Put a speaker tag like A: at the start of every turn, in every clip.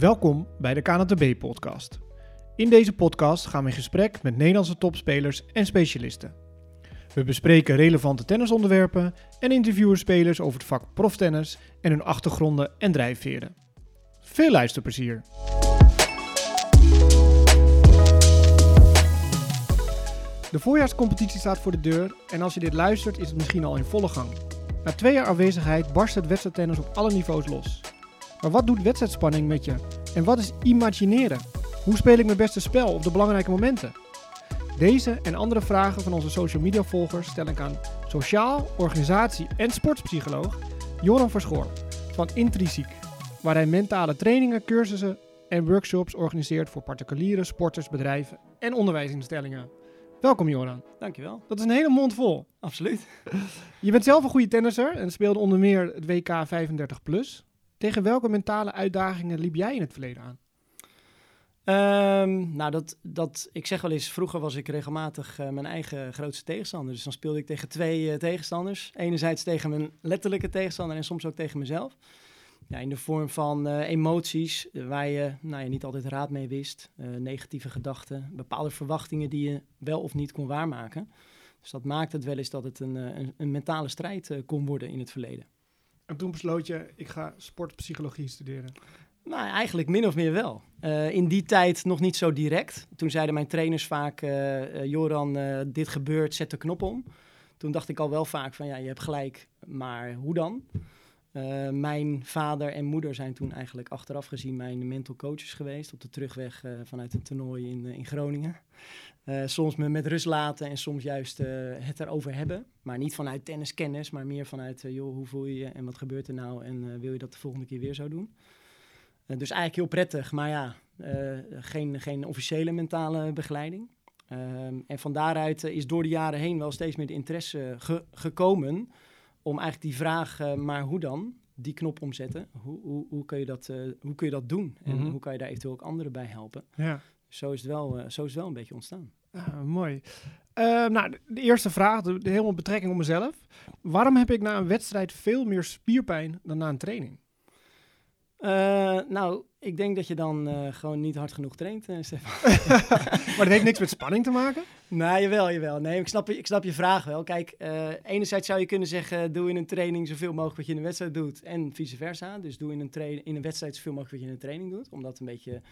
A: Welkom bij de KNTB-podcast. In deze podcast gaan we in gesprek met Nederlandse topspelers en specialisten. We bespreken relevante tennisonderwerpen en interviewen spelers over het vak proftennis en hun achtergronden en drijfveren. Veel luisterplezier! De voorjaarscompetitie staat voor de deur en als je dit luistert is het misschien al in volle gang. Na twee jaar afwezigheid barst het wedstrijdtennis op alle niveaus los. Maar wat doet wedstrijdspanning met je? En wat is imagineren? Hoe speel ik mijn beste spel op de belangrijke momenten? Deze en andere vragen van onze social media volgers stel ik aan sociaal, organisatie en sportpsycholoog Joran Verschoor van Intrinsiek, waar hij mentale trainingen, cursussen en workshops organiseert voor particuliere sporters, bedrijven en onderwijsinstellingen. Welkom Joran.
B: Dankjewel.
A: Dat is een hele mond vol.
B: Absoluut.
A: Je bent zelf een goede tennisser en speelde onder meer het WK 35 plus. Tegen welke mentale uitdagingen liep jij in het verleden aan?
B: Ehm, nou, dat, dat, ik zeg wel eens, vroeger was ik regelmatig uh, mijn eigen grootste tegenstander. Dus dan speelde ik tegen twee uh, tegenstanders. Enerzijds tegen mijn letterlijke tegenstander en soms ook tegen mezelf. Ja, in de vorm van uh, emoties waar je, nou, je niet altijd raad mee wist. negatieve gedachten, bepaalde verwachtingen die je wel of niet kon waarmaken. Dus dat maakt het wel eens dat het een, een mentale strijd kon worden in het verleden.
A: En toen besloot je, ik ga sportpsychologie studeren.
B: Nou, eigenlijk min of meer wel. Uh, in die tijd nog niet zo direct. Toen zeiden mijn trainers vaak, uh, Joran, uh, dit gebeurt, zet de knop om. Toen dacht ik al wel vaak van, ja, je hebt gelijk, maar hoe dan? mijn vader en moeder zijn toen eigenlijk achteraf gezien mijn mental coaches geweest... op de terugweg vanuit een toernooi in, in Groningen. Soms me met rust laten en soms juist het erover hebben. Maar niet vanuit tenniskennis, maar meer vanuit, joh, hoe voel je je en wat gebeurt er nou... en wil je dat de volgende keer weer zo doen? Dus eigenlijk heel prettig, maar ja, geen, geen officiële mentale begeleiding. Um, en van daaruit is door de jaren heen wel steeds meer de interesse ge gekomen om eigenlijk die vraag, maar hoe dan, die knop omzetten. Hoe, hoe, hoe, kun, je dat, hoe kun je dat doen? En mm -hmm. hoe kan je daar eventueel ook anderen bij helpen? Ja. Zo, is het wel, zo is het wel een beetje ontstaan.
A: Ah, mooi. nou, de eerste vraag, de, de helemaal betrekking op mezelf. Waarom heb ik na een wedstrijd veel meer spierpijn dan na een training?
B: Uh, nou, ik denk dat je dan uh, gewoon niet hard genoeg traint, Stefan.
A: maar dat heeft niks met spanning te maken?
B: Nee, jawel, jawel. Nee, ik snap, ik snap je vraag wel. Kijk, enerzijds zou je kunnen zeggen, doe in een training zoveel mogelijk wat je in een wedstrijd doet. En vice versa. Dus doe in een, in een wedstrijd zoveel mogelijk wat je in een training doet. Om dat een beetje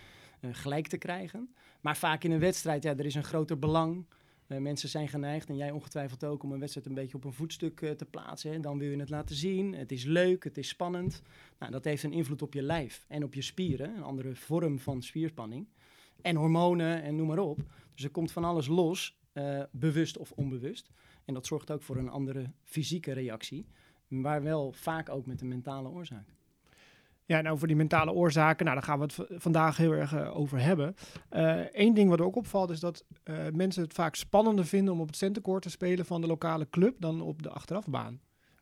B: gelijk te krijgen. Maar vaak in een wedstrijd, ja, er is een groter belang. Uh, mensen zijn geneigd, en jij ongetwijfeld ook, om een wedstrijd een beetje op een voetstuk uh, te plaatsen. Hè. Dan wil je het laten zien. Het is leuk, het is spannend. Nou, dat heeft een invloed op je lijf en op je spieren. Een andere vorm van spierspanning. En hormonen en noem maar op. Dus er komt van alles los, bewust of onbewust. En dat zorgt ook voor een andere fysieke reactie. Maar wel vaak ook met een mentale oorzaak.
A: Ja, nou voor die mentale oorzaken, nou daar gaan we het vandaag heel erg uh, over hebben. Eén uh, ding wat ook opvalt is dat uh, mensen het vaak spannender vinden om op het centercourt te spelen van de lokale club dan op de achterafbaan.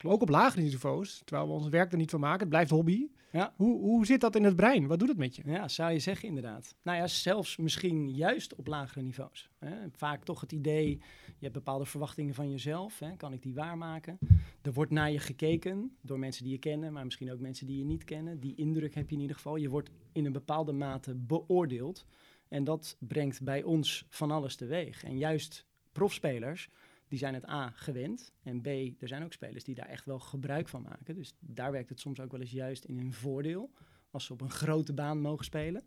A: Ook op lagere niveaus, terwijl we ons werk er niet van maken. Het blijft hobby. Ja. Hoe, hoe zit dat in het brein? Wat doet het met je?
B: Ja, zou je zeggen inderdaad. Nou ja, zelfs misschien juist op lagere niveaus. Hè. Vaak toch het idee, je hebt bepaalde verwachtingen van jezelf. Hè. Kan ik die waarmaken? Er wordt naar je gekeken door mensen die je kennen, maar misschien ook mensen die je niet kennen. Die indruk heb je in ieder geval. Je wordt in een bepaalde mate beoordeeld. En dat brengt bij ons van alles teweeg. En juist profspelers die zijn het A gewend. En B, er zijn ook spelers die daar echt wel gebruik van maken. Dus daar werkt het soms ook wel eens juist in hun voordeel. Als ze op een grote baan mogen spelen.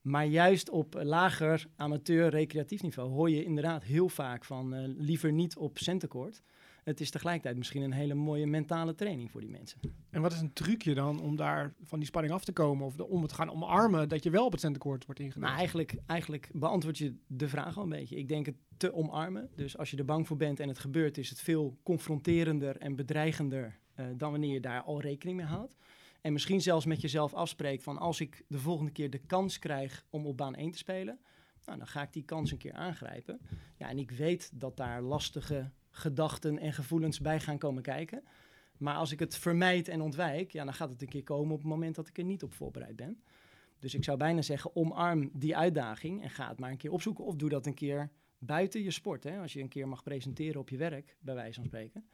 B: Maar juist op lager amateur recreatief niveau hoor je inderdaad heel vaak van uh, liever niet op centercourt het is tegelijkertijd misschien een hele mooie mentale training voor die mensen.
A: En wat is een trucje dan om daar van die spanning af te komen of om het te gaan omarmen dat je wel op het centercourt wordt ingenomen?
B: Nou, eigenlijk, eigenlijk beantwoord je de vraag al een beetje. Ik denk het te omarmen. Dus als je er bang voor bent en het gebeurt, is het veel confronterender en bedreigender uh, dan wanneer je daar al rekening mee houdt. En misschien zelfs met jezelf afspreekt van als ik de volgende keer de kans krijg om op baan 1 te spelen, nou, dan ga ik die kans een keer aangrijpen. Ja, en ik weet dat daar lastige gedachten en gevoelens bij gaan komen kijken. Maar als ik het vermijd en ontwijk, ja, dan gaat het een keer komen op het moment dat ik er niet op voorbereid ben. Dus ik zou bijna zeggen, omarm die uitdaging en ga het maar een keer opzoeken. Of doe dat een keer buiten je sport. Hè? Als je een keer mag presenteren op je werk, bij wijze van spreken.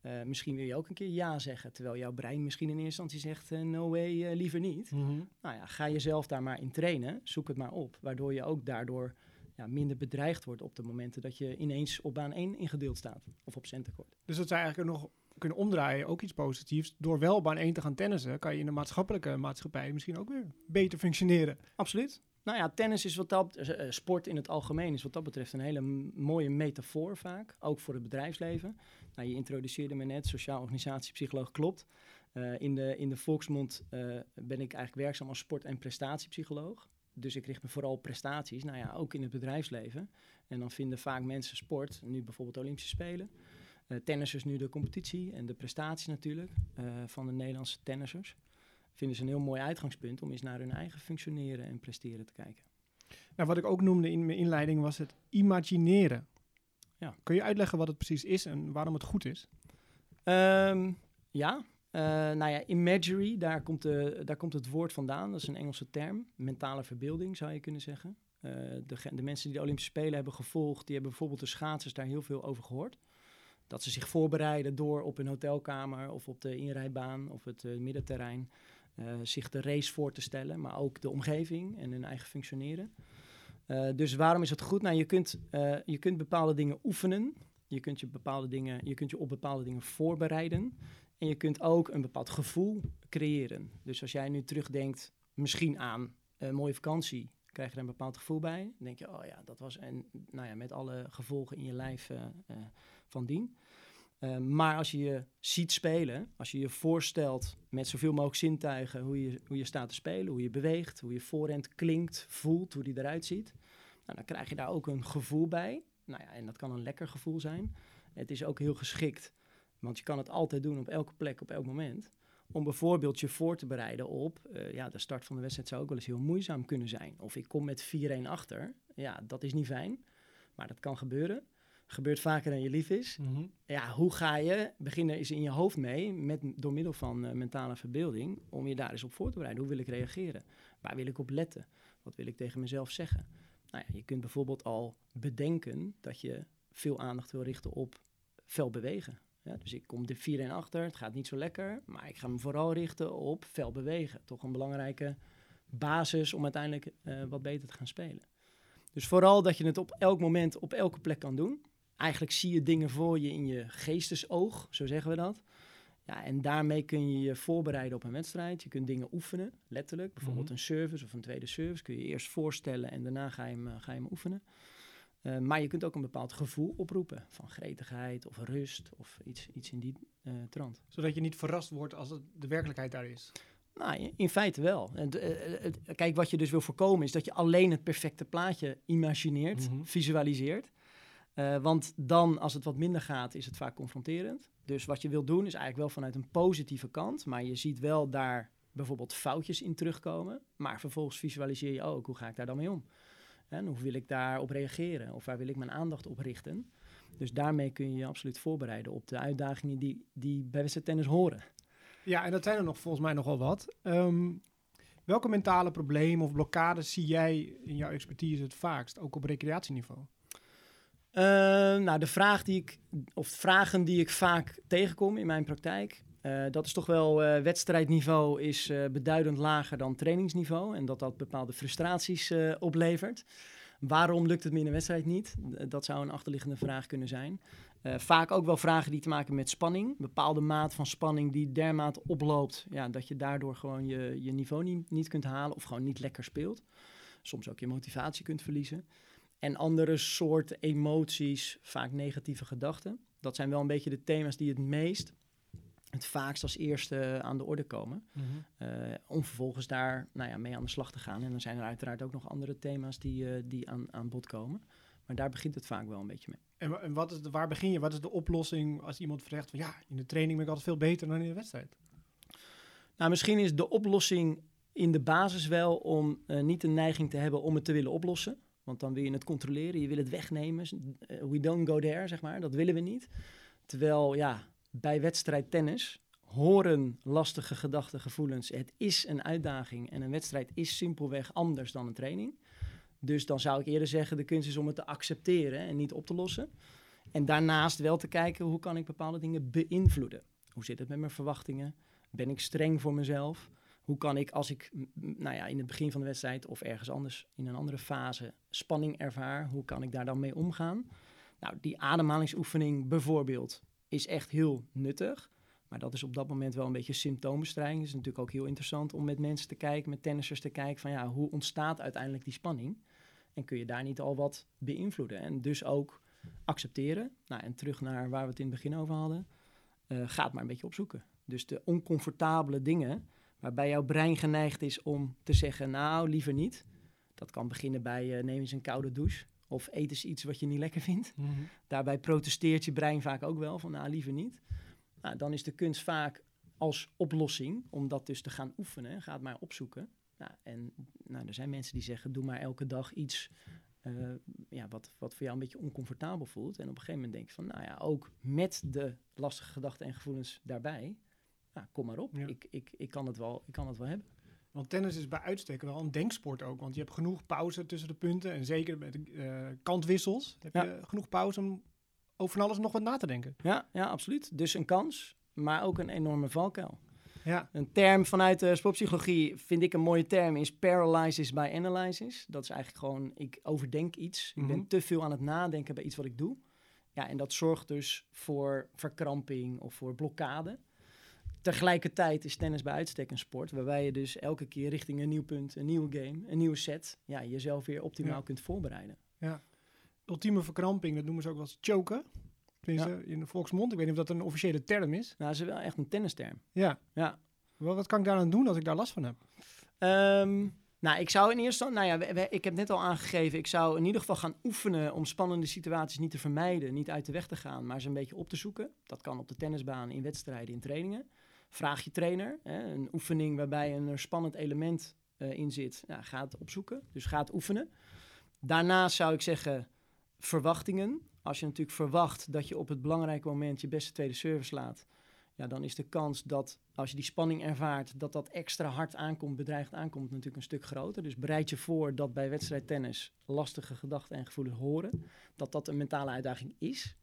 B: Eh, misschien wil je ook een keer ja zeggen, terwijl jouw brein misschien in eerste instantie zegt eh, no way, eh, liever niet.
A: Mhm.
B: Nou ja, ga jezelf daar maar in trainen, zoek het maar op, waardoor je ook daardoor ja, minder bedreigd wordt op de momenten dat je ineens op baan 1 ingedeeld staat of op centekort.
A: Dus dat zou eigenlijk nog kunnen omdraaien, ook iets positiefs. Door wel baan 1 te gaan tennissen, kan je in de maatschappelijke maatschappij misschien ook weer beter functioneren.
B: Absoluut. Nou ja, tennis is wat dat, eh, sport in het algemeen is wat dat betreft een hele mooie metafoor vaak, ook voor het bedrijfsleven. Nou, je introduceerde me net, sociaal organisatiepsycholoog, klopt. Eh, in, de, in de volksmond eh, ben ik eigenlijk werkzaam als sport- en prestatiepsycholoog. Dus ik richt me vooral op prestaties, nou ja, ook in het bedrijfsleven. En dan vinden vaak mensen sport, nu bijvoorbeeld Olympische Spelen. Eh tennissers nu de competitie en de prestaties natuurlijk eh, van de Nederlandse tennissers. Vinden ze een heel mooi uitgangspunt om eens naar hun eigen functioneren en presteren te kijken.
A: Nou, wat ik ook noemde in mijn inleiding was het imagineren.
B: Ja.
A: Kun je uitleggen wat het precies is en waarom het goed is?
B: Ehm, ja, nou ja, imagery, daar komt, de, daar komt het woord vandaan. Dat is een Engelse term. Mentale verbeelding zou je kunnen zeggen. Eh, de, de mensen die de Olympische Spelen hebben gevolgd, die hebben bijvoorbeeld de schaatsers daar heel veel over gehoord. Dat ze zich voorbereiden door op een hotelkamer of op de inrijbaan of het eh, middenterrein eh, zich de race voor te stellen, maar ook de omgeving en hun eigen functioneren. Eh, dus waarom is het goed? Nou, je kunt, eh, je kunt bepaalde dingen oefenen. Je kunt je, bepaalde dingen, je kunt je op bepaalde dingen voorbereiden. En je kunt ook een bepaald gevoel creëren. Dus als jij nu terugdenkt, misschien aan een mooie vakantie, krijg je er een bepaald gevoel bij. Dan denk je, oh ja, dat was en nou ja, met alle gevolgen in je lijf eh, eh, van dien. Eh, maar als je je ziet spelen, als je je voorstelt met zoveel mogelijk zintuigen hoe je, hoe je staat te spelen, hoe je beweegt, hoe je voorhand klinkt, voelt, hoe die eruit ziet, nou, dan krijg je daar ook een gevoel bij. Nou ja, en dat kan een lekker gevoel zijn. Het is ook heel geschikt, want je kan het altijd doen op elke plek, op elk moment. Om bijvoorbeeld je voor te bereiden op, eh, ja, de start van de wedstrijd zou ook wel eens heel moeizaam kunnen zijn. Of ik kom met 4-1 achter. Ja, dat is niet fijn, maar dat kan gebeuren. Gebeurt vaker dan je lief is. Ja, hoe ga je, beginnen is in je hoofd mee, met, door middel van eh, mentale verbeelding, om je daar eens op voor te bereiden. Hoe wil ik reageren? Waar wil ik op letten? Wat wil ik tegen mezelf zeggen? Nou ja, je kunt bijvoorbeeld al bedenken dat je veel aandacht wil richten op fel bewegen. Ja, dus ik kom de 4 en achter, het gaat niet zo lekker, maar ik ga me vooral richten op fel bewegen. Toch een belangrijke basis om uiteindelijk eh, wat beter te gaan spelen. Dus vooral dat je het op elk moment, op elke plek kan doen. Eigenlijk zie je dingen voor je in je geestesoog, zo zeggen we dat. Ja, en daarmee kun je je voorbereiden op een wedstrijd. Je kunt dingen oefenen, letterlijk. Bijvoorbeeld
A: Mhm.
B: een service of een tweede service kun je eerst voorstellen en daarna ga je hem, eh, ga je hem oefenen. Eh, maar je kunt ook een bepaald gevoel oproepen van gretigheid of rust of iets, iets in die eh, trant.
A: Zodat je niet verrast wordt als het de werkelijkheid daar is.
B: Nou, in- feite wel. Eh, kijk, wat je dus wil voorkomen is dat je alleen het perfecte plaatje imagineert,
A: Mhm.
B: visualiseert. Want dan, als het wat minder gaat, is het vaak confronterend. Dus wat je wil doen is eigenlijk wel vanuit een positieve kant. Maar je ziet wel daar bijvoorbeeld foutjes in terugkomen. Maar vervolgens visualiseer je ook, hoe ga ik daar dan mee om? En hoe wil ik daarop reageren? Of waar wil ik mijn aandacht op richten? Dus daarmee kun je je absoluut voorbereiden op de uitdagingen die, die bij wedstrijdtennis horen.
A: Ja, en dat zijn er nog volgens mij nogal wat. Ehm, welke mentale problemen of blokkades zie jij in jouw expertise het vaakst, ook op recreatieniveau?
B: Eh, nou, de vraag die ik, of vragen die ik vaak tegenkom in mijn praktijk, eh, dat is toch wel eh, wedstrijdniveau is eh, beduidend lager dan trainingsniveau en dat dat bepaalde frustraties oplevert. Waarom lukt het me in een wedstrijd niet? Dat zou een achterliggende vraag kunnen zijn. Vaak ook wel vragen die te maken met spanning. Een bepaalde maat van spanning die dermate oploopt ja, dat je daardoor gewoon je, je niveau niet, niet kunt halen of gewoon niet lekker speelt. Soms ook je motivatie kunt verliezen. En andere soorten emoties, vaak negatieve gedachten. Dat zijn wel een beetje de thema's die het meest, het vaakst als eerste aan de orde komen. Eh, om vervolgens daar nou ja, mee aan de slag te gaan. En dan zijn er uiteraard ook nog andere thema's die, eh, die aan, aan bod komen. Maar daar begint het vaak wel een beetje mee.
A: En, en wat is de, waar begin je? Wat is de oplossing als iemand zegt van ja, in de training ben ik altijd veel beter dan in de wedstrijd?
B: Nou, misschien is de oplossing in de basis wel om eh, niet de neiging te hebben om het te willen oplossen. Want dan wil je het controleren, je wil het wegnemen. We don't go there, zeg maar. Dat willen we niet. Terwijl, ja, bij wedstrijd tennis horen lastige gedachten, gevoelens. Het is een uitdaging en een wedstrijd is simpelweg anders dan een training. Dus dan zou ik eerder zeggen, de kunst is om het te accepteren en niet op te lossen. En daarnaast wel te kijken hoe kan ik bepaalde dingen beïnvloeden. Hoe zit het met mijn verwachtingen? Ben ik streng voor mezelf? Hoe kan ik als ik nou ja, in het begin van de wedstrijd of ergens anders in een andere fase spanning ervaar, hoe kan ik daar dan mee omgaan? Nou, die ademhalingsoefening bijvoorbeeld is echt heel nuttig. Maar dat is op dat moment wel een beetje symptoombestrijding. Het is natuurlijk ook heel interessant om met mensen te kijken, met tennissers te kijken van ja, hoe ontstaat uiteindelijk die spanning? En kun je daar niet al wat beïnvloeden? En dus ook accepteren. Nou, en terug naar waar we het in het begin over hadden. Uh, ga het maar een beetje opzoeken. Dus de oncomfortabele dingen waarbij jouw brein geneigd is om te zeggen, nou, liever niet. Dat kan beginnen bij uh, neem eens een koude douche. Of eet eens iets wat je niet lekker vindt. Mhm. Daarbij protesteert je brein vaak ook wel van, nou, liever niet. Nou, dan is de kunst vaak als oplossing om dat dus te gaan oefenen. Ga het maar opzoeken. Nou, en nou, er zijn mensen die zeggen, doe maar elke dag iets uh, ja, wat, wat voor jou een beetje oncomfortabel voelt. En op een gegeven moment denk je van, nou ja, ook met de lastige gedachten en gevoelens daarbij, nou, kom maar op. Ik, ik, ik, kan het wel, ik kan het wel hebben.
A: Want tennis is bij uitstek wel een denksport ook. Want je hebt genoeg pauze tussen de punten. En zeker met uh, kantwissels heb je genoeg pauze om over van alles nog wat na te denken.
B: Ja, ja, absoluut. Dus een kans, maar ook een enorme valkuil. Ja. Een term vanuit de sportpsychologie vind ik een mooie term is paralysis by analysis. Dat is eigenlijk gewoon, ik overdenk iets. Ik ben mhm. te veel aan het nadenken bij iets wat ik doe. Ja, en dat zorgt dus voor verkramping of voor blokkade. Tegelijkertijd is tennis bij uitstek een sport waarbij je dus elke keer richting een nieuw punt, een nieuwe game, een nieuwe set, ja, jezelf weer optimaal kunt voorbereiden.
A: Ja. Ultieme verkramping, dat noemen ze ook wel eens choken. Tenminste, in de volksmond. Ik weet niet of dat een officiële term is.
B: Nou, dat is wel echt een tennisterm.
A: Ja. ja. Wat, wat kan ik daar aan doen als ik daar last van heb?
B: Um, nou, ik zou in eerste instantie, nou ja, ik heb net al aangegeven, ik zou in ieder geval gaan oefenen om spannende situaties niet te vermijden, niet uit de weg te gaan, maar ze een beetje op te zoeken. Dat kan op de tennisbaan, in wedstrijden, in trainingen. Vraag je trainer, hè, een oefening waarbij een spannend element uh, in zit, nou, ga het opzoeken. Dus ga het oefenen. Daarnaast zou ik zeggen, verwachtingen. Als je natuurlijk verwacht dat je op het belangrijke moment je beste tweede service laat, ja, dan is de kans dat als je die spanning ervaart, dat dat extra hard aankomt, bedreigd aankomt, natuurlijk een stuk groter. Dus bereid je voor dat bij wedstrijd tennis lastige gedachten en gevoelens horen, dat dat een mentale uitdaging is.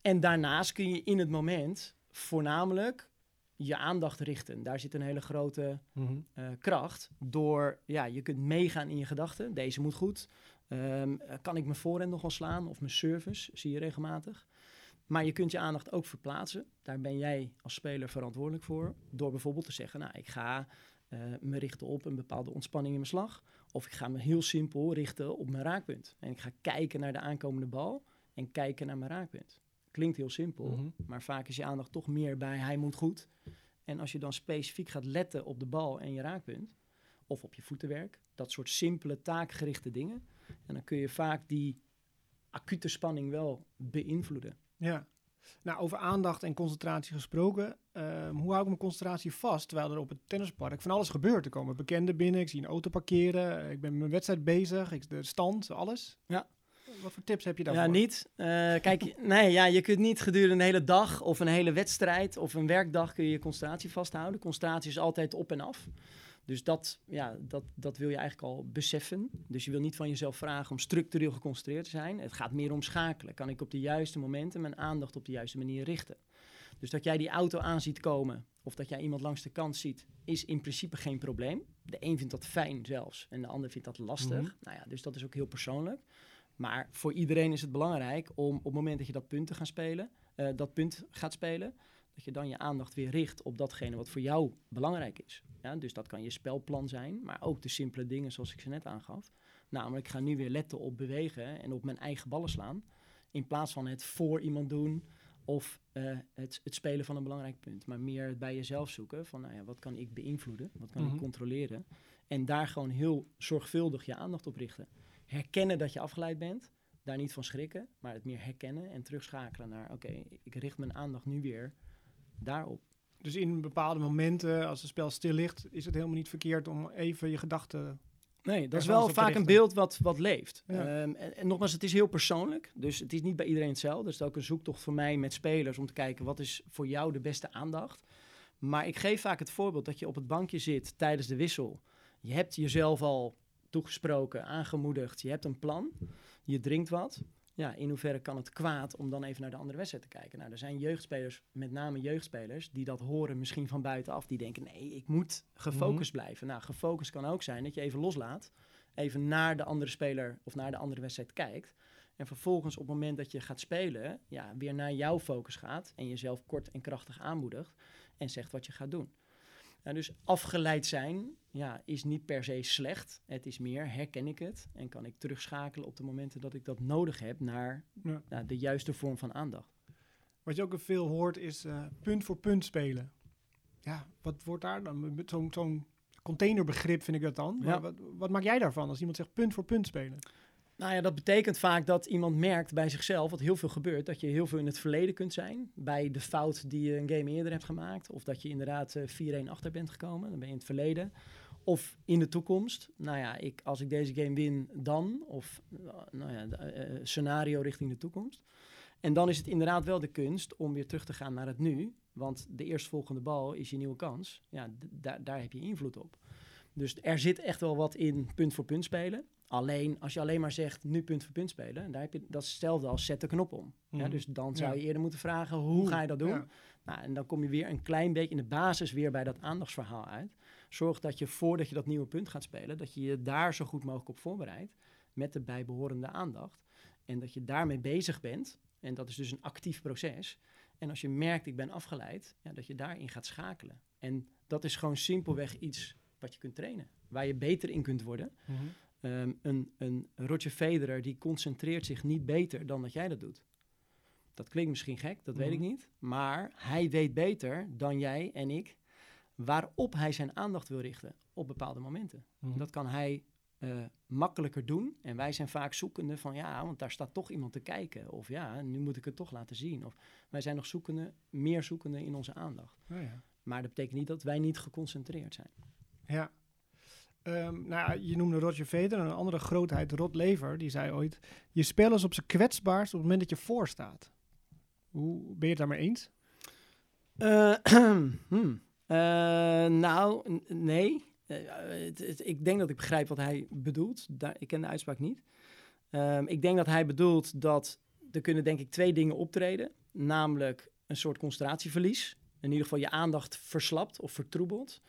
B: En daarnaast kun je in het moment voornamelijk je aandacht richten. Daar zit een hele grote mhm. eh, kracht. Door, ja, je kunt meegaan in je gedachten. Deze moet goed. Ehm, kan ik mijn voorhand nog wel slaan? Of mijn service, zie je regelmatig. Maar je kunt je aandacht ook verplaatsen. Daar ben jij als speler verantwoordelijk voor. Door bijvoorbeeld te zeggen, nou, ik ga uh, me richten op een bepaalde ontspanning in mijn slag. Of ik ga me heel simpel richten op mijn raakpunt. En ik ga kijken naar de aankomende bal en kijken naar mijn raakpunt. Klinkt heel simpel, mhm. maar vaak is je aandacht toch meer bij hij moet goed. En als je dan specifiek gaat letten op de bal en je raakpunt, of op je voetenwerk, dat soort simpele taakgerichte dingen, en dan kun je vaak die acute spanning wel beïnvloeden.
A: Ja. Nou, over aandacht en concentratie gesproken. Ehm, hoe hou ik mijn concentratie vast terwijl er op het tennispark van alles gebeurt? Er komen bekenden binnen, ik zie een auto parkeren, ik ben met mijn wedstrijd bezig, ik, de stand, alles. Ja. Wat voor tips heb je daarvoor?
B: Ja, niet. Uh, kijk, nee, ja, je kunt niet gedurende een hele dag of een hele wedstrijd of een werkdag kun je je concentratie vasthouden. Concentratie is altijd op en af. Dus dat, ja, dat, dat wil je eigenlijk al beseffen. Dus je wil niet van jezelf vragen om structureel geconcentreerd te zijn. Het gaat meer om schakelen. Kan ik op de juiste momenten mijn aandacht op de juiste manier richten? Dus dat jij die auto aan ziet komen of dat jij iemand langs de kant ziet, is in principe geen probleem. De een vindt dat fijn zelfs en de ander vindt dat lastig. Mhm. Nou ja, dus dat is ook heel persoonlijk. Maar voor iedereen is het belangrijk om op het moment dat je dat punt te gaan spelen, uh, dat punt gaat spelen, dat je dan je aandacht weer richt op datgene wat voor jou belangrijk is. Ja, dus dat kan je spelplan zijn, maar ook de simpele dingen zoals ik ze net aangaf. Namelijk, ik ga nu weer letten op bewegen en op mijn eigen ballen slaan. In plaats van het voor iemand doen of uh, het, het, spelen van een belangrijk punt. Maar meer het bij jezelf zoeken van, nou ja, wat kan ik beïnvloeden? Wat kan ik mhm. controleren? En daar gewoon heel zorgvuldig je aandacht op richten. Herkennen dat je afgeleid bent, daar niet van schrikken, maar het meer herkennen en terugschakelen naar, oké, ik richt mijn aandacht nu weer daarop.
A: Dus in bepaalde momenten, als het spel stil ligt, is het helemaal niet verkeerd om even je gedachten.
B: Nee, dat is wel vaak een beeld wat, wat leeft. Ehm, en, en, nogmaals, het is heel persoonlijk. Dus het is niet bij iedereen hetzelfde. Dus het is ook een zoektocht voor mij met spelers om te kijken wat is voor jou de beste aandacht. Maar ik geef vaak het voorbeeld dat je op het bankje zit tijdens de wissel. Je hebt jezelf al toegesproken, aangemoedigd. Je hebt een plan. Je drinkt wat. ja, in hoeverre kan het kwaad om dan even naar de andere wedstrijd te kijken? Nou, er zijn jeugdspelers, met name jeugdspelers, die dat horen misschien van buitenaf. Die denken, nee, ik moet gefocust blijven. Nou, gefocust kan ook zijn dat je even loslaat. Even naar de andere speler of naar de andere wedstrijd kijkt. En vervolgens op het moment dat je gaat spelen, ja, weer naar jouw focus gaat. En jezelf kort en krachtig aanmoedigt. En zegt wat je gaat doen. Nou, dus afgeleid zijn ja, is niet per se slecht. Het is meer, herken ik het en kan ik terugschakelen op de momenten dat ik dat nodig heb naar
A: Ja.
B: de juiste vorm van aandacht.
A: Wat je ook veel hoort is eh, punt voor punt spelen. Ja, wat wordt daar dan? Met Zo'n containerbegrip vind ik dat dan.
B: Ja.
A: wat, wat maak jij daarvan als iemand zegt punt voor punt spelen?
B: Nou ja, dat betekent vaak dat iemand merkt bij zichzelf, wat heel veel gebeurt, dat je heel veel in het verleden kunt zijn. Bij de fout die je een game eerder hebt gemaakt. Of dat je inderdaad eh, 4-1 achter bent gekomen. Dan ben je in het verleden. Of in de toekomst. Nou ja, ik, als ik deze game win, dan. Of eh, nou ja, eh, scenario richting de toekomst. En dan is het inderdaad wel de kunst om weer terug te gaan naar het nu. Want de eerstvolgende bal is je nieuwe kans. Ja, daar heb je invloed op. Dus er zit echt wel wat in punt voor punt spelen. Alleen als je alleen maar zegt nu punt voor punt spelen, daar heb je, dat is hetzelfde als zet de knop om. Ja,
A: Mhm.
B: dus dan zou
A: Ja.
B: je eerder moeten vragen hoe ga je dat doen?
A: Ja.
B: Nou, en dan kom je weer een klein beetje in de basis weer bij dat aandachtsverhaal uit. Zorg dat je voordat je dat nieuwe punt gaat spelen, dat je je daar zo goed mogelijk op voorbereidt met de bijbehorende aandacht. En dat je daarmee bezig bent. En dat is dus een actief proces. En als je merkt, ik ben afgeleid, ja, dat je daarin gaat schakelen. En dat is gewoon simpelweg iets wat je kunt trainen. Waar je beter in kunt worden.
A: Mhm.
B: Ehm, een, een Roger Federer die concentreert zich niet beter dan dat jij dat doet. Dat klinkt misschien gek, dat weet ik
A: Mhm.
B: niet. Maar hij weet beter dan jij en ik waarop hij zijn aandacht wil richten op bepaalde momenten.
A: Mhm.
B: Dat kan hij eh, makkelijker doen. En wij zijn vaak zoekende van ja, want daar staat toch iemand te kijken. Of ja, nu moet ik het toch laten zien. Of wij zijn nog zoekende, meer zoekende in onze aandacht.
A: Oh ja.
B: Maar dat betekent niet dat wij niet geconcentreerd zijn.
A: Ja. Ehm, nou, je noemde Roger Federer, een andere grootheid, Rod Lever, die zei ooit: Je speler is op zijn kwetsbaarst op het moment dat je voor staat. Hoe ben je het daarmee eens?
B: Eh, hmm. Eh, nou, nee. Eh, ik denk dat ik begrijp wat hij bedoelt. Ik ken de uitspraak niet. Ehm, ik denk dat hij bedoelt dat er kunnen denk ik twee dingen optreden. Namelijk een soort concentratieverlies. In ieder geval je aandacht verslapt of vertroebelt.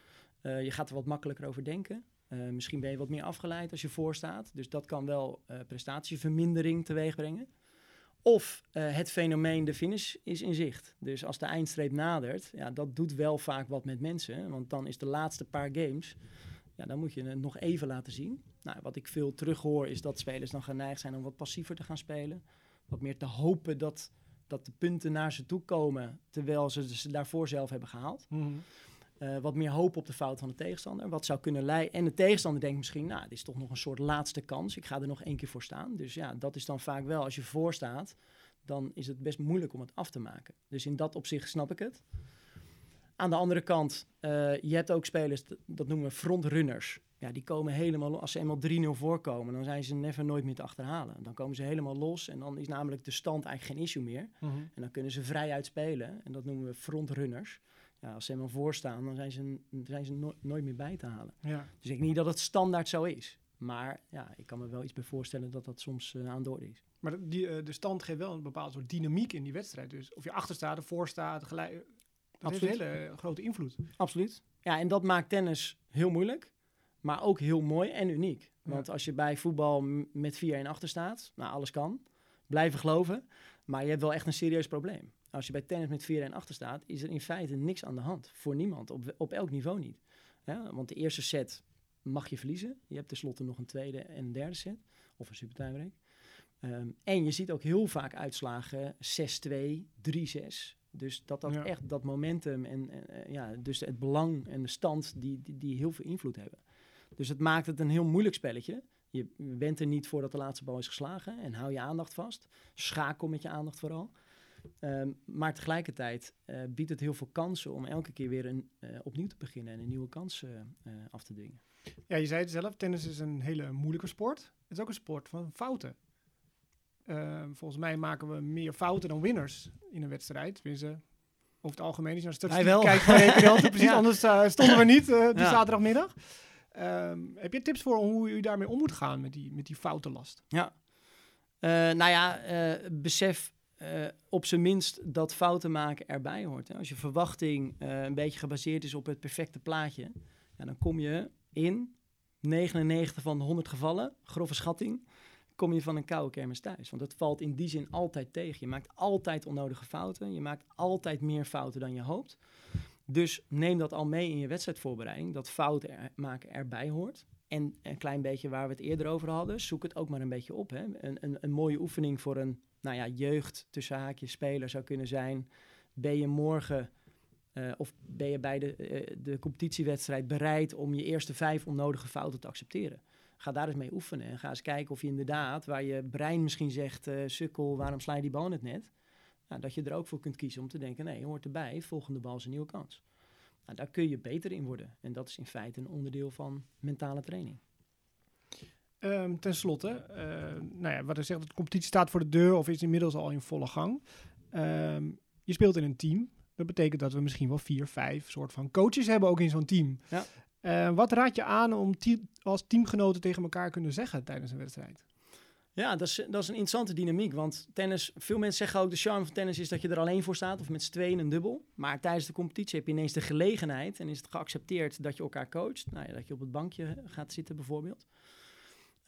B: Je gaat er wat makkelijker over denken. Eh, misschien ben je wat meer afgeleid als je voorstaat. Dus dat kan wel eh, prestatievermindering teweeg brengen. Of eh, het fenomeen de finish is in zicht. Dus als de eindstreep nadert, ja, dat doet wel vaak wat met mensen. Want dan is de laatste paar games, ja, dan moet je het nog even laten zien. Nou, wat ik veel terughoor is dat spelers dan geneigd zijn om wat passiever te gaan spelen. Wat meer te hopen dat, dat de punten naar ze toe komen, terwijl ze ze daarvoor zelf hebben gehaald. Eh, wat meer hoop op de fout van de tegenstander. Wat zou kunnen leiden. En de tegenstander denkt misschien, nou, dit is toch nog een soort laatste kans. Ik ga er nog één keer voor staan. Dus ja, dat is dan vaak wel, als je voor staat, dan is het best moeilijk om het af te maken. Dus in dat opzicht snap ik het. Aan de andere kant, eh, je hebt ook spelers, dat, noemen we frontrunners. Ja, die komen helemaal, als ze eenmaal 3-0 voorkomen, dan zijn ze never nooit meer te achterhalen. Dan komen ze helemaal los en dan is namelijk de stand eigenlijk geen issue meer. En dan kunnen ze vrij uitspelen. En dat noemen we frontrunners. Ja, als ze helemaal voorstaan, dan zijn ze, zijn ze no- nooit meer bij te halen.
A: Ja.
B: Dus ik niet dat het standaard zo is. Maar ja, ik kan me wel iets bij voorstellen dat dat soms eh, aan de orde is.
A: Maar de- die, eh, de stand geeft wel een bepaald soort dynamiek in die wedstrijd. Dus of je achter staat, of voor staat, gelijk. Dat heeft een
B: Absoluut.
A: hele eh, grote invloed.
B: Absoluut. Ja, en dat maakt tennis heel moeilijk, maar ook heel mooi en uniek. Want als je bij voetbal met 4-1 achter staat, nou, alles kan. Blijven geloven, maar je hebt wel echt een serieus probleem. Als je bij tennis met 4-1 achter staat, is er in feite niks aan de hand. Voor niemand, op, op elk niveau niet. Ja, want de eerste set mag je verliezen. Je hebt tenslotte nog een tweede en een derde set, of een super tiebreak. Ehm, en je ziet ook heel vaak uitslagen 6-2, 3-6. Dus dat dat
A: Ja.
B: echt dat momentum en, en, eh, ja, dus het belang en de stand die, die, die heel veel invloed hebben. Dus het maakt het een heel moeilijk spelletje. Je bent er niet voordat de laatste bal is geslagen en hou je aandacht vast. Schakel met je aandacht vooral. Ehm, maar tegelijkertijd eh, biedt het heel veel kansen om elke keer weer een, eh, opnieuw te beginnen en een nieuwe kans eh, af te dwingen.
A: Ja, je zei het zelf, tennis is een hele moeilijke sport. Het is ook een sport van fouten. Eh, volgens mij maken we meer fouten dan winners in een wedstrijd. Tenminste, over het algemeen. Als je naar
B: wel.
A: kijkt van Rekenelten, precies,
B: Ja.
A: anders stonden we niet die
B: Ja.
A: zaterdagmiddag. Ehm, heb je tips voor hoe u daarmee om moet gaan met die, met die foutenlast?
B: Ja. Nou ja, besef op zijn minst dat fouten maken erbij hoort. Hè. Als je verwachting een beetje gebaseerd is op het perfecte plaatje, ja, dan kom je in 99 van de 100 gevallen, grove schatting, kom je van een koude kermis thuis. Want het valt in die zin altijd tegen. Je maakt altijd onnodige fouten. Je maakt altijd meer fouten dan je hoopt. Dus neem dat al mee in je wedstrijdvoorbereiding, dat fouten maken erbij hoort. En een klein beetje waar we het eerder over hadden, zoek het ook maar een beetje op. Hè. Een, een, een mooie oefening voor een nou ja, jeugd tussen haakjes speler zou kunnen zijn. Ben je morgen uh, of ben je bij de, uh, de competitiewedstrijd bereid om je eerste vijf onnodige fouten te accepteren? Ga daar eens mee oefenen en ga eens kijken of je inderdaad, waar je brein misschien zegt, uh, sukkel, waarom sla je die bal het net? Nou, dat je er ook voor kunt kiezen om te denken, nee, hoort erbij, volgende bal is een nieuwe kans. Nou, daar kun je beter in worden. En dat is in feite een onderdeel van mentale training.
A: Um, ten slotte, nou ja, wat er zegt, de competitie staat voor de deur of is inmiddels al in volle gang. Um, je speelt in een team. Dat betekent dat we misschien wel vier, vijf soort van coaches hebben ook in zo'n team. Ja. Uh, wat raad je aan om als teamgenoten tegen elkaar kunnen zeggen tijdens een wedstrijd?
B: Ja, dat is, dat is een interessante dynamiek. Want tennis, veel mensen zeggen ook de charme van tennis is dat je er alleen voor staat of met z'n tweeën een dubbel. Maar tijdens de competitie heb je ineens de gelegenheid en is het geaccepteerd dat je elkaar coacht. Nou ja, dat je op het bankje gaat zitten bijvoorbeeld.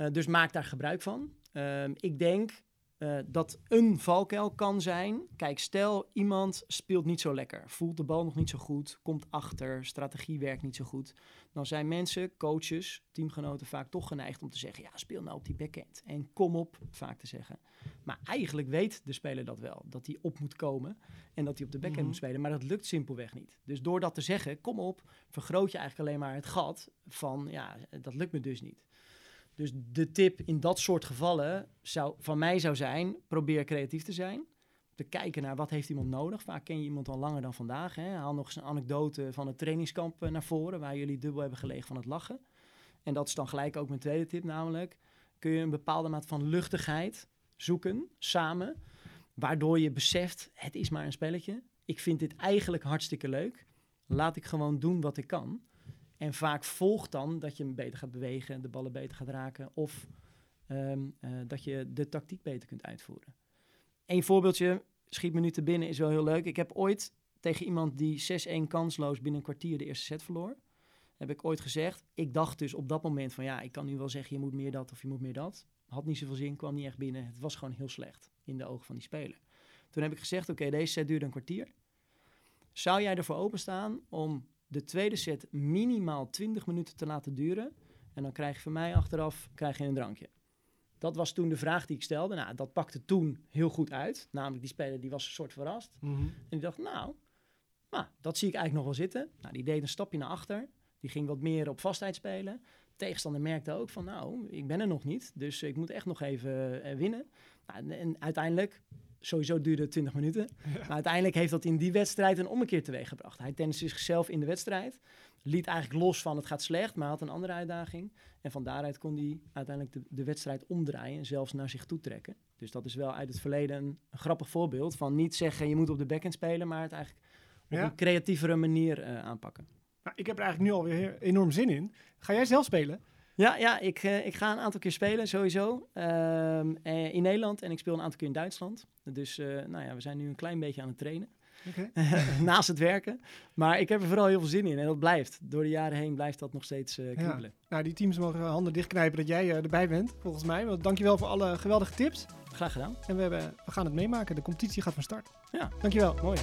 B: Uh, dus maak daar gebruik van. Uh, ik denk uh, dat een valkuil kan zijn. Kijk, stel iemand speelt niet zo lekker, voelt de bal nog niet zo goed, komt achter, strategie werkt niet zo goed. Dan zijn mensen, coaches, teamgenoten vaak toch geneigd om te zeggen: ja, speel nou op die backhand. En kom op, vaak te zeggen. Maar eigenlijk weet de speler dat wel, dat hij op moet komen en dat hij op de backhand moet mhm. spelen. Maar dat lukt simpelweg niet. Dus door dat te zeggen, kom op, vergroot je eigenlijk alleen maar het gat van: ja, dat lukt me dus niet. Dus de tip in dat soort gevallen zou, van mij zou zijn: probeer creatief te zijn. Te kijken naar wat heeft iemand nodig. Vaak ken je iemand al langer dan vandaag. Hè. Haal nog eens een anekdote van het trainingskamp eh, naar voren, waar jullie dubbel hebben gelegen van het lachen. En dat is dan gelijk ook mijn tweede tip, namelijk kun je een bepaalde maat van luchtigheid zoeken samen, waardoor je beseft: het is maar een spelletje. Ik vind dit eigenlijk hartstikke leuk. Laat ik gewoon doen wat ik kan. En vaak volgt dan dat je hem beter gaat bewegen, de ballen beter gaat raken of ehm, eh, dat je de tactiek beter kunt uitvoeren. Eén voorbeeldje schiet me nu te binnen, is wel heel leuk. Ik heb ooit tegen iemand die 6-1 kansloos binnen een kwartier de eerste set verloor, heb ik ooit gezegd. Ik dacht dus op dat moment van ja, ik kan nu wel zeggen je moet meer dat of je moet meer dat. Had niet zoveel zin, kwam niet echt binnen. Het was gewoon heel slecht in de ogen van die speler. Toen heb ik gezegd, oké, deze set duurde een kwartier. Zou jij ervoor openstaan om de tweede set minimaal 20 minuten te laten duren. En dan krijg je van mij achteraf krijg je een drankje. Dat was toen de vraag die ik stelde. Nou, dat pakte toen heel goed uit. Namelijk, die speler die was een soort verrast. Mhm. En die dacht, nou, nou, dat zie ik eigenlijk nog wel zitten. Nou, die deed een stapje naar achter. Die ging wat meer op vastheid spelen. Tegenstander merkte ook van, nou, ik ben er nog niet. Dus ik moet echt nog even uh, winnen. Nou, en uiteindelijk sowieso duurde het 20 minuten. Maar uiteindelijk heeft dat in die wedstrijd een ommekeer teweeg gebracht. Hij tenniste zichzelf in de wedstrijd. Liet eigenlijk los van het gaat slecht, maar had een andere uitdaging. En van daaruit kon hij uiteindelijk de, de wedstrijd omdraaien en zelfs naar zich toe trekken. Dus dat is wel uit het verleden een, grappig voorbeeld van niet zeggen je moet op de backhand spelen, maar het eigenlijk op een creatievere manier uh, aanpakken.
A: Nou, ik heb er eigenlijk nu alweer enorm zin in. Ga jij zelf spelen?
B: Ja, ja ik, uh, ik ga een aantal keer spelen, sowieso. Uh, in Nederland en ik speel een aantal keer in Duitsland. Dus uh, nou ja, we zijn nu een klein beetje aan het trainen. Okay. Naast het werken. Maar ik heb er vooral heel veel zin in. En dat blijft. Door de jaren heen blijft dat nog steeds uh, kriebelen.
A: Ja. Nou, die teams mogen handen dichtknijpen dat jij erbij bent, volgens mij. Want dankjewel voor alle geweldige tips.
B: Graag gedaan.
A: En we, hebben, we gaan het meemaken. De competitie gaat van start.
B: Ja.
A: Dankjewel.
B: Mooi.